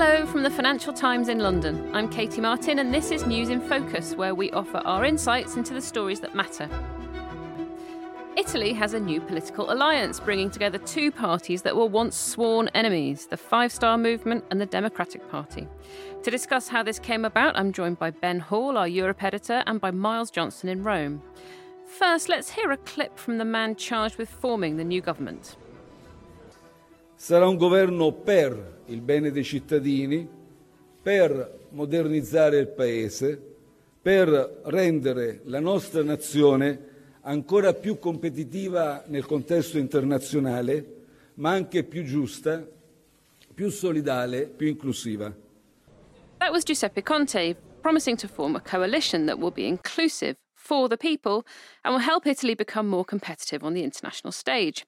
Hello from the Financial Times in London. I'm Katie Martin, and this is News in Focus, where we offer our insights into the stories that matter. Italy has a new political alliance, bringing together two parties that were once sworn enemies the Five Star Movement and the Democratic Party. To discuss how this came about, I'm joined by Ben Hall, our Europe editor, and by Miles Johnson in Rome. First, let's hear a clip from the man charged with forming the new government. Sarà un governo per il bene dei cittadini, per modernizzare il Paese, per rendere la nostra nazione ancora più competitiva nel contesto internazionale, ma anche più giusta, più solidale, più inclusiva. That was Giuseppe Conte promising to form a coalition that will be inclusive for the people and will help Italy become more competitive on the international stage.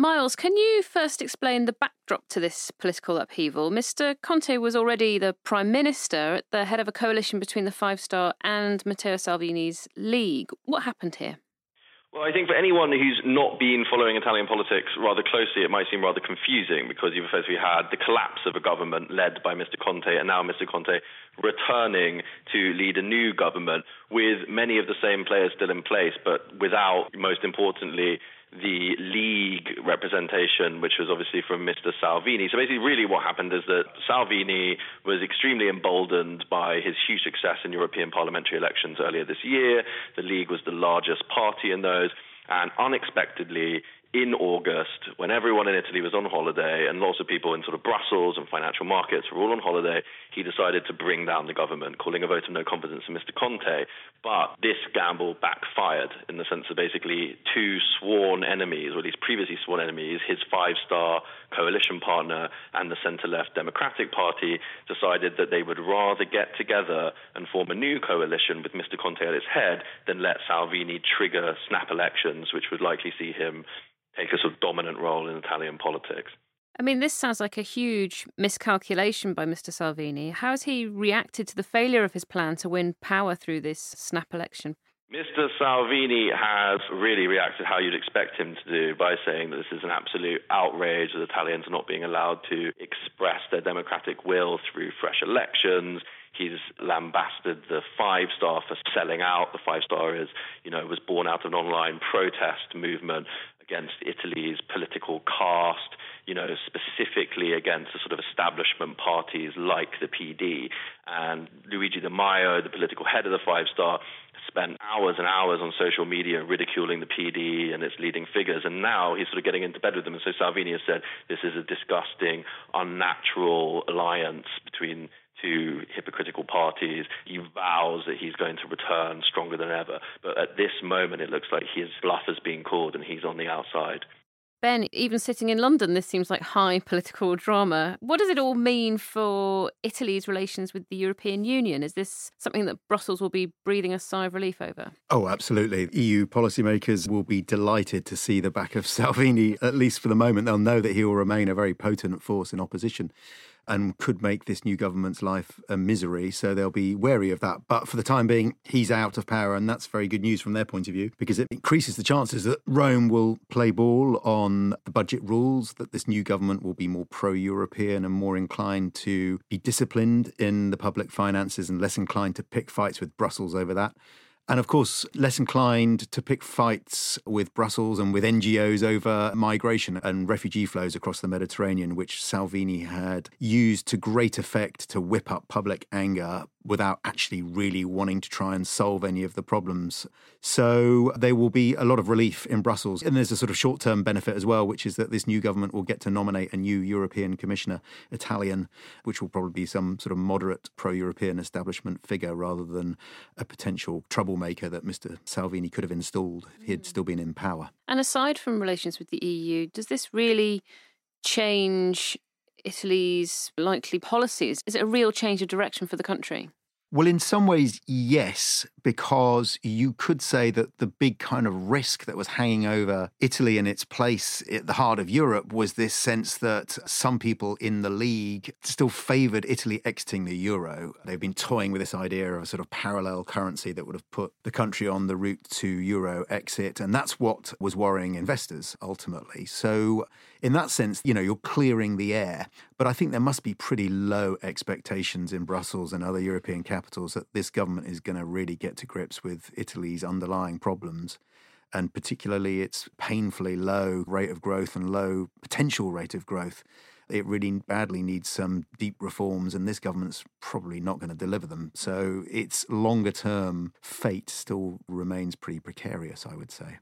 Miles, can you first explain the backdrop to this political upheaval? Mr. Conte was already the Prime Minister at the head of a coalition between the Five Star and Matteo Salvini's League. What happened here? Well, I think for anyone who's not been following Italian politics rather closely, it might seem rather confusing because you've effectively had the collapse of a government led by Mr. Conte and now Mr. Conte returning to lead a new government with many of the same players still in place, but without, most importantly, the league representation, which was obviously from Mr. Salvini. So basically, really what happened is that Salvini was extremely emboldened by his huge success in European parliamentary elections earlier this year. The league was the largest party in those. And unexpectedly, in August, when everyone in Italy was on holiday and lots of people in sort of Brussels and financial markets were all on holiday, he decided to bring down the government, calling a vote of no confidence to Mr. Conte. But this gamble backfired in the sense that basically two sworn enemies, or at least previously sworn enemies, his five star coalition partner and the centre left Democratic Party, decided that they would rather get together and form a new coalition with Mr. Conte at its head than let Salvini trigger snap elections, which would likely see him take a sort of dominant role in Italian politics. I mean, this sounds like a huge miscalculation by Mr. Salvini. How has he reacted to the failure of his plan to win power through this snap election? Mr. Salvini has really reacted how you'd expect him to do by saying that this is an absolute outrage that Italians are not being allowed to express their democratic will through fresh elections. He's lambasted the Five Star for selling out. The Five Star is, you know, it was born out of an online protest movement against Italy's political caste, you know, specifically against the sort of establishment parties like the PD. And Luigi Di Maio, the political head of the Five Star, spent hours and hours on social media ridiculing the PD and its leading figures, and now he's sort of getting into bed with them. And so Salvini has said this is a disgusting, unnatural alliance between two hypocritical parties. He vows that he's going to return stronger than ever. But at this moment, it looks like his bluff has been called and he's on the outside. Ben, even sitting in London, this seems like high political drama. What does it all mean for Italy's relations with the European Union? Is this something that Brussels will be breathing a sigh of relief over? Oh, absolutely. EU policymakers will be delighted to see the back of Salvini, at least for the moment. They'll know that he will remain a very potent force in opposition and could make this new government's life a misery. So they'll be wary of that. But for the time being, he's out of power, and that's very good news from their point of view because it increases the chances that Rome will play ball on the budget rules, that this new government will be more pro European and more inclined to be disciplined in the public finances and less inclined to pick fights with Brussels over that. And of course, less inclined to pick fights with Brussels and with NGOs over migration and refugee flows across the Mediterranean, which Salvini had used to great effect to whip up public anger without actually really wanting to try and solve any of the problems. So there will be a lot of relief in Brussels. And there's a sort of short term benefit as well, which is that this new government will get to nominate a new European commissioner, Italian, which will probably be some sort of moderate pro European establishment figure rather than a potential troublemaker that Mr. Salvini could have installed if he had mm. still been in power. And aside from relations with the EU, does this really change Italy's likely policies? Is it a real change of direction for the country? Well, in some ways, yes, because you could say that the big kind of risk that was hanging over Italy and its place at the heart of Europe was this sense that some people in the league still favoured Italy exiting the euro. They've been toying with this idea of a sort of parallel currency that would have put the country on the route to euro exit. And that's what was worrying investors ultimately. So, in that sense, you know, you're clearing the air. But I think there must be pretty low expectations in Brussels and other European capitals that this government is going to really get to grips with Italy's underlying problems and particularly its painfully low rate of growth and low potential rate of growth. It really badly needs some deep reforms, and this government's probably not going to deliver them. So its longer term fate still remains pretty precarious, I would say.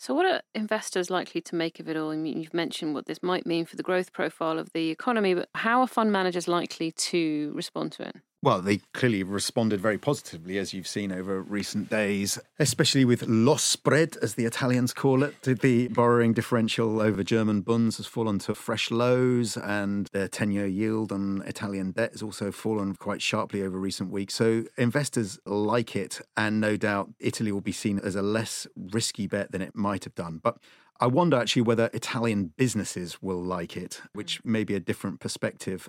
So, what are investors likely to make of it all? I mean, you've mentioned what this might mean for the growth profile of the economy, but how are fund managers likely to respond to it? Well, they clearly responded very positively, as you've seen over recent days, especially with lo spread, as the Italians call it. The borrowing differential over German bonds has fallen to fresh lows, and the 10 year yield on Italian debt has also fallen quite sharply over recent weeks. So investors like it, and no doubt Italy will be seen as a less risky bet than it might have done. But I wonder actually whether Italian businesses will like it, which may be a different perspective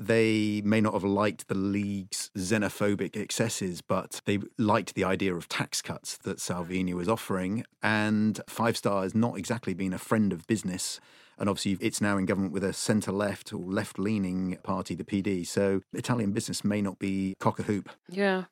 they may not have liked the league's xenophobic excesses, but they liked the idea of tax cuts that Salvini was offering. And Five Star has not exactly been a friend of business. And obviously, it's now in government with a centre left or left leaning party, the PD. So Italian business may not be cock a hoop. Yeah.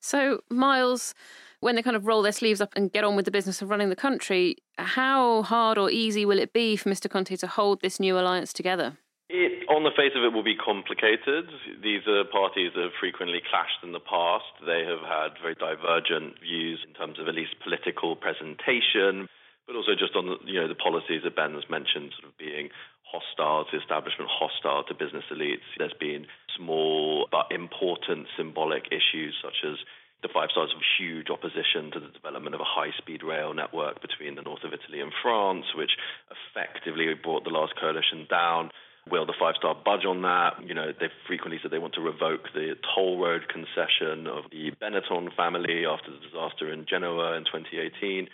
So, Miles, when they kind of roll their sleeves up and get on with the business of running the country, how hard or easy will it be for Mr. Conte to hold this new alliance together? It, on the face of it, will be complicated. These are parties that have frequently clashed in the past. They have had very divergent views in terms of at least political presentation, but also just on the, you know the policies that Ben has mentioned, sort of being hostile to the establishment, hostile to business elites. There's been small but important symbolic issues such as the Five Stars of huge opposition to the development of a high speed rail network between the north of Italy and France, which effectively brought the last coalition down. Will the five star budge on that? You know, they've frequently said they want to revoke the toll road concession of the Benetton family after the disaster in Genoa in 2018.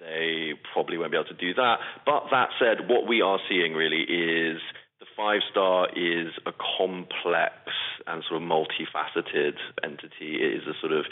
They probably won't be able to do that. But that said, what we are seeing really is the five star is a complex and sort of multifaceted entity. It is a sort of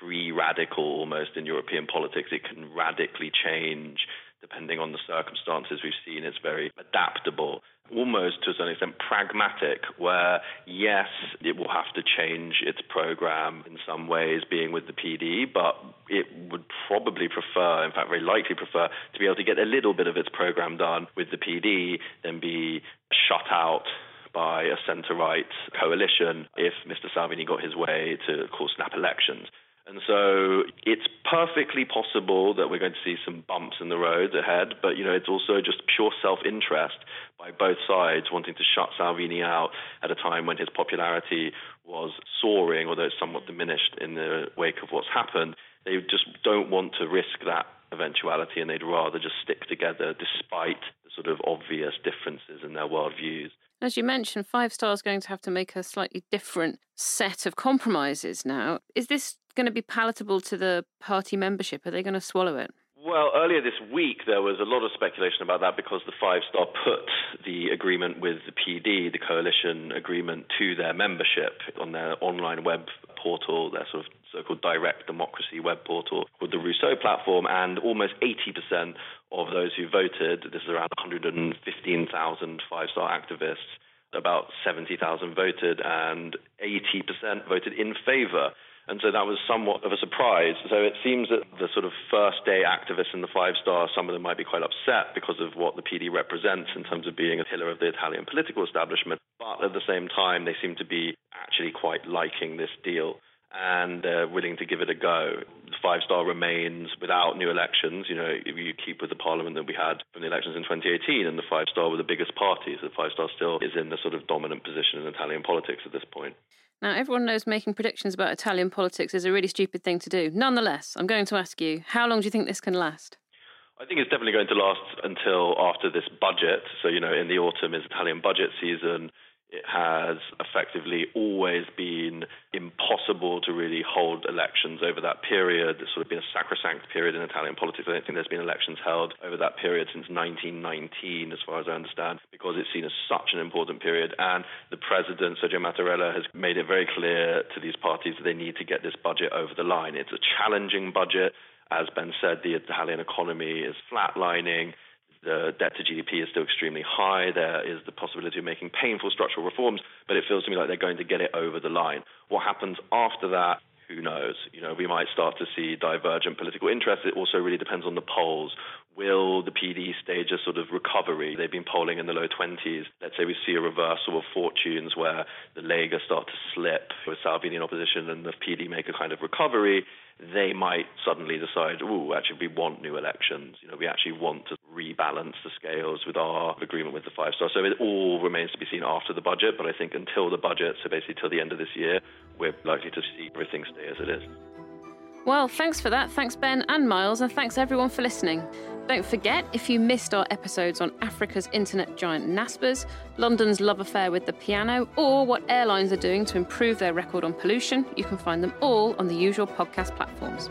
free radical almost in European politics. It can radically change depending on the circumstances we've seen. It's very adaptable, almost to a certain extent pragmatic, where yes, it will have to change its program in some ways, being with the PD, but it would probably prefer, in fact, very likely prefer, to be able to get a little bit of its program done with the PD than be shut out by a centre right coalition if Mr. Salvini got his way to, course, snap elections. And so it's perfectly possible that we're going to see some bumps in the road ahead, but you know it's also just pure self-interest by both sides wanting to shut Salvini out at a time when his popularity was soaring, although it's somewhat diminished in the wake of what's happened. They just don't want to risk that eventuality, and they'd rather just stick together despite the sort of obvious differences in their worldviews. As you mentioned, Five Star is going to have to make a slightly different set of compromises now. Is this going to be palatable to the party membership? Are they going to swallow it? Well, earlier this week there was a lot of speculation about that because the Five Star put the agreement with the PD, the coalition agreement, to their membership on their online web portal, their sort of so-called direct democracy web portal called the Rousseau platform, and almost 80% of those who voted, this is around 115,000 five-star activists, about 70,000 voted, and 80% voted in favor and so that was somewhat of a surprise. So it seems that the sort of first day activists in the five star, some of them might be quite upset because of what the PD represents in terms of being a pillar of the Italian political establishment. But at the same time, they seem to be actually quite liking this deal and they're willing to give it a go. Five Star remains without new elections. You know, if you keep with the parliament that we had from the elections in 2018, and the Five Star were the biggest party, so the Five Star still is in the sort of dominant position in Italian politics at this point. Now, everyone knows making predictions about Italian politics is a really stupid thing to do. Nonetheless, I'm going to ask you, how long do you think this can last? I think it's definitely going to last until after this budget. So, you know, in the autumn is Italian budget season. Has effectively always been impossible to really hold elections over that period. It's sort of been a sacrosanct period in Italian politics. I don't think there's been elections held over that period since 1919, as far as I understand, because it's seen as such an important period. And the president, Sergio Mattarella, has made it very clear to these parties that they need to get this budget over the line. It's a challenging budget. As Ben said, the Italian economy is flatlining the debt to GDP is still extremely high. There is the possibility of making painful structural reforms, but it feels to me like they're going to get it over the line. What happens after that? Who knows? You know, we might start to see divergent political interests. It also really depends on the polls. Will the PD stage a sort of recovery? They've been polling in the low 20s. Let's say we see a reversal of fortunes where the Lega start to slip with Salvini in opposition and the PD make a kind of recovery they might suddenly decide, oh, actually, we want new elections. You know, we actually want to rebalance the scales with our agreement with the five star. So it all remains to be seen after the budget. But I think until the budget, so basically till the end of this year, we're likely to see everything stay as it is. Well, thanks for that. Thanks, Ben and Miles, and thanks everyone for listening. Don't forget, if you missed our episodes on Africa's internet giant Naspers, London's love affair with the piano, or what airlines are doing to improve their record on pollution, you can find them all on the usual podcast platforms.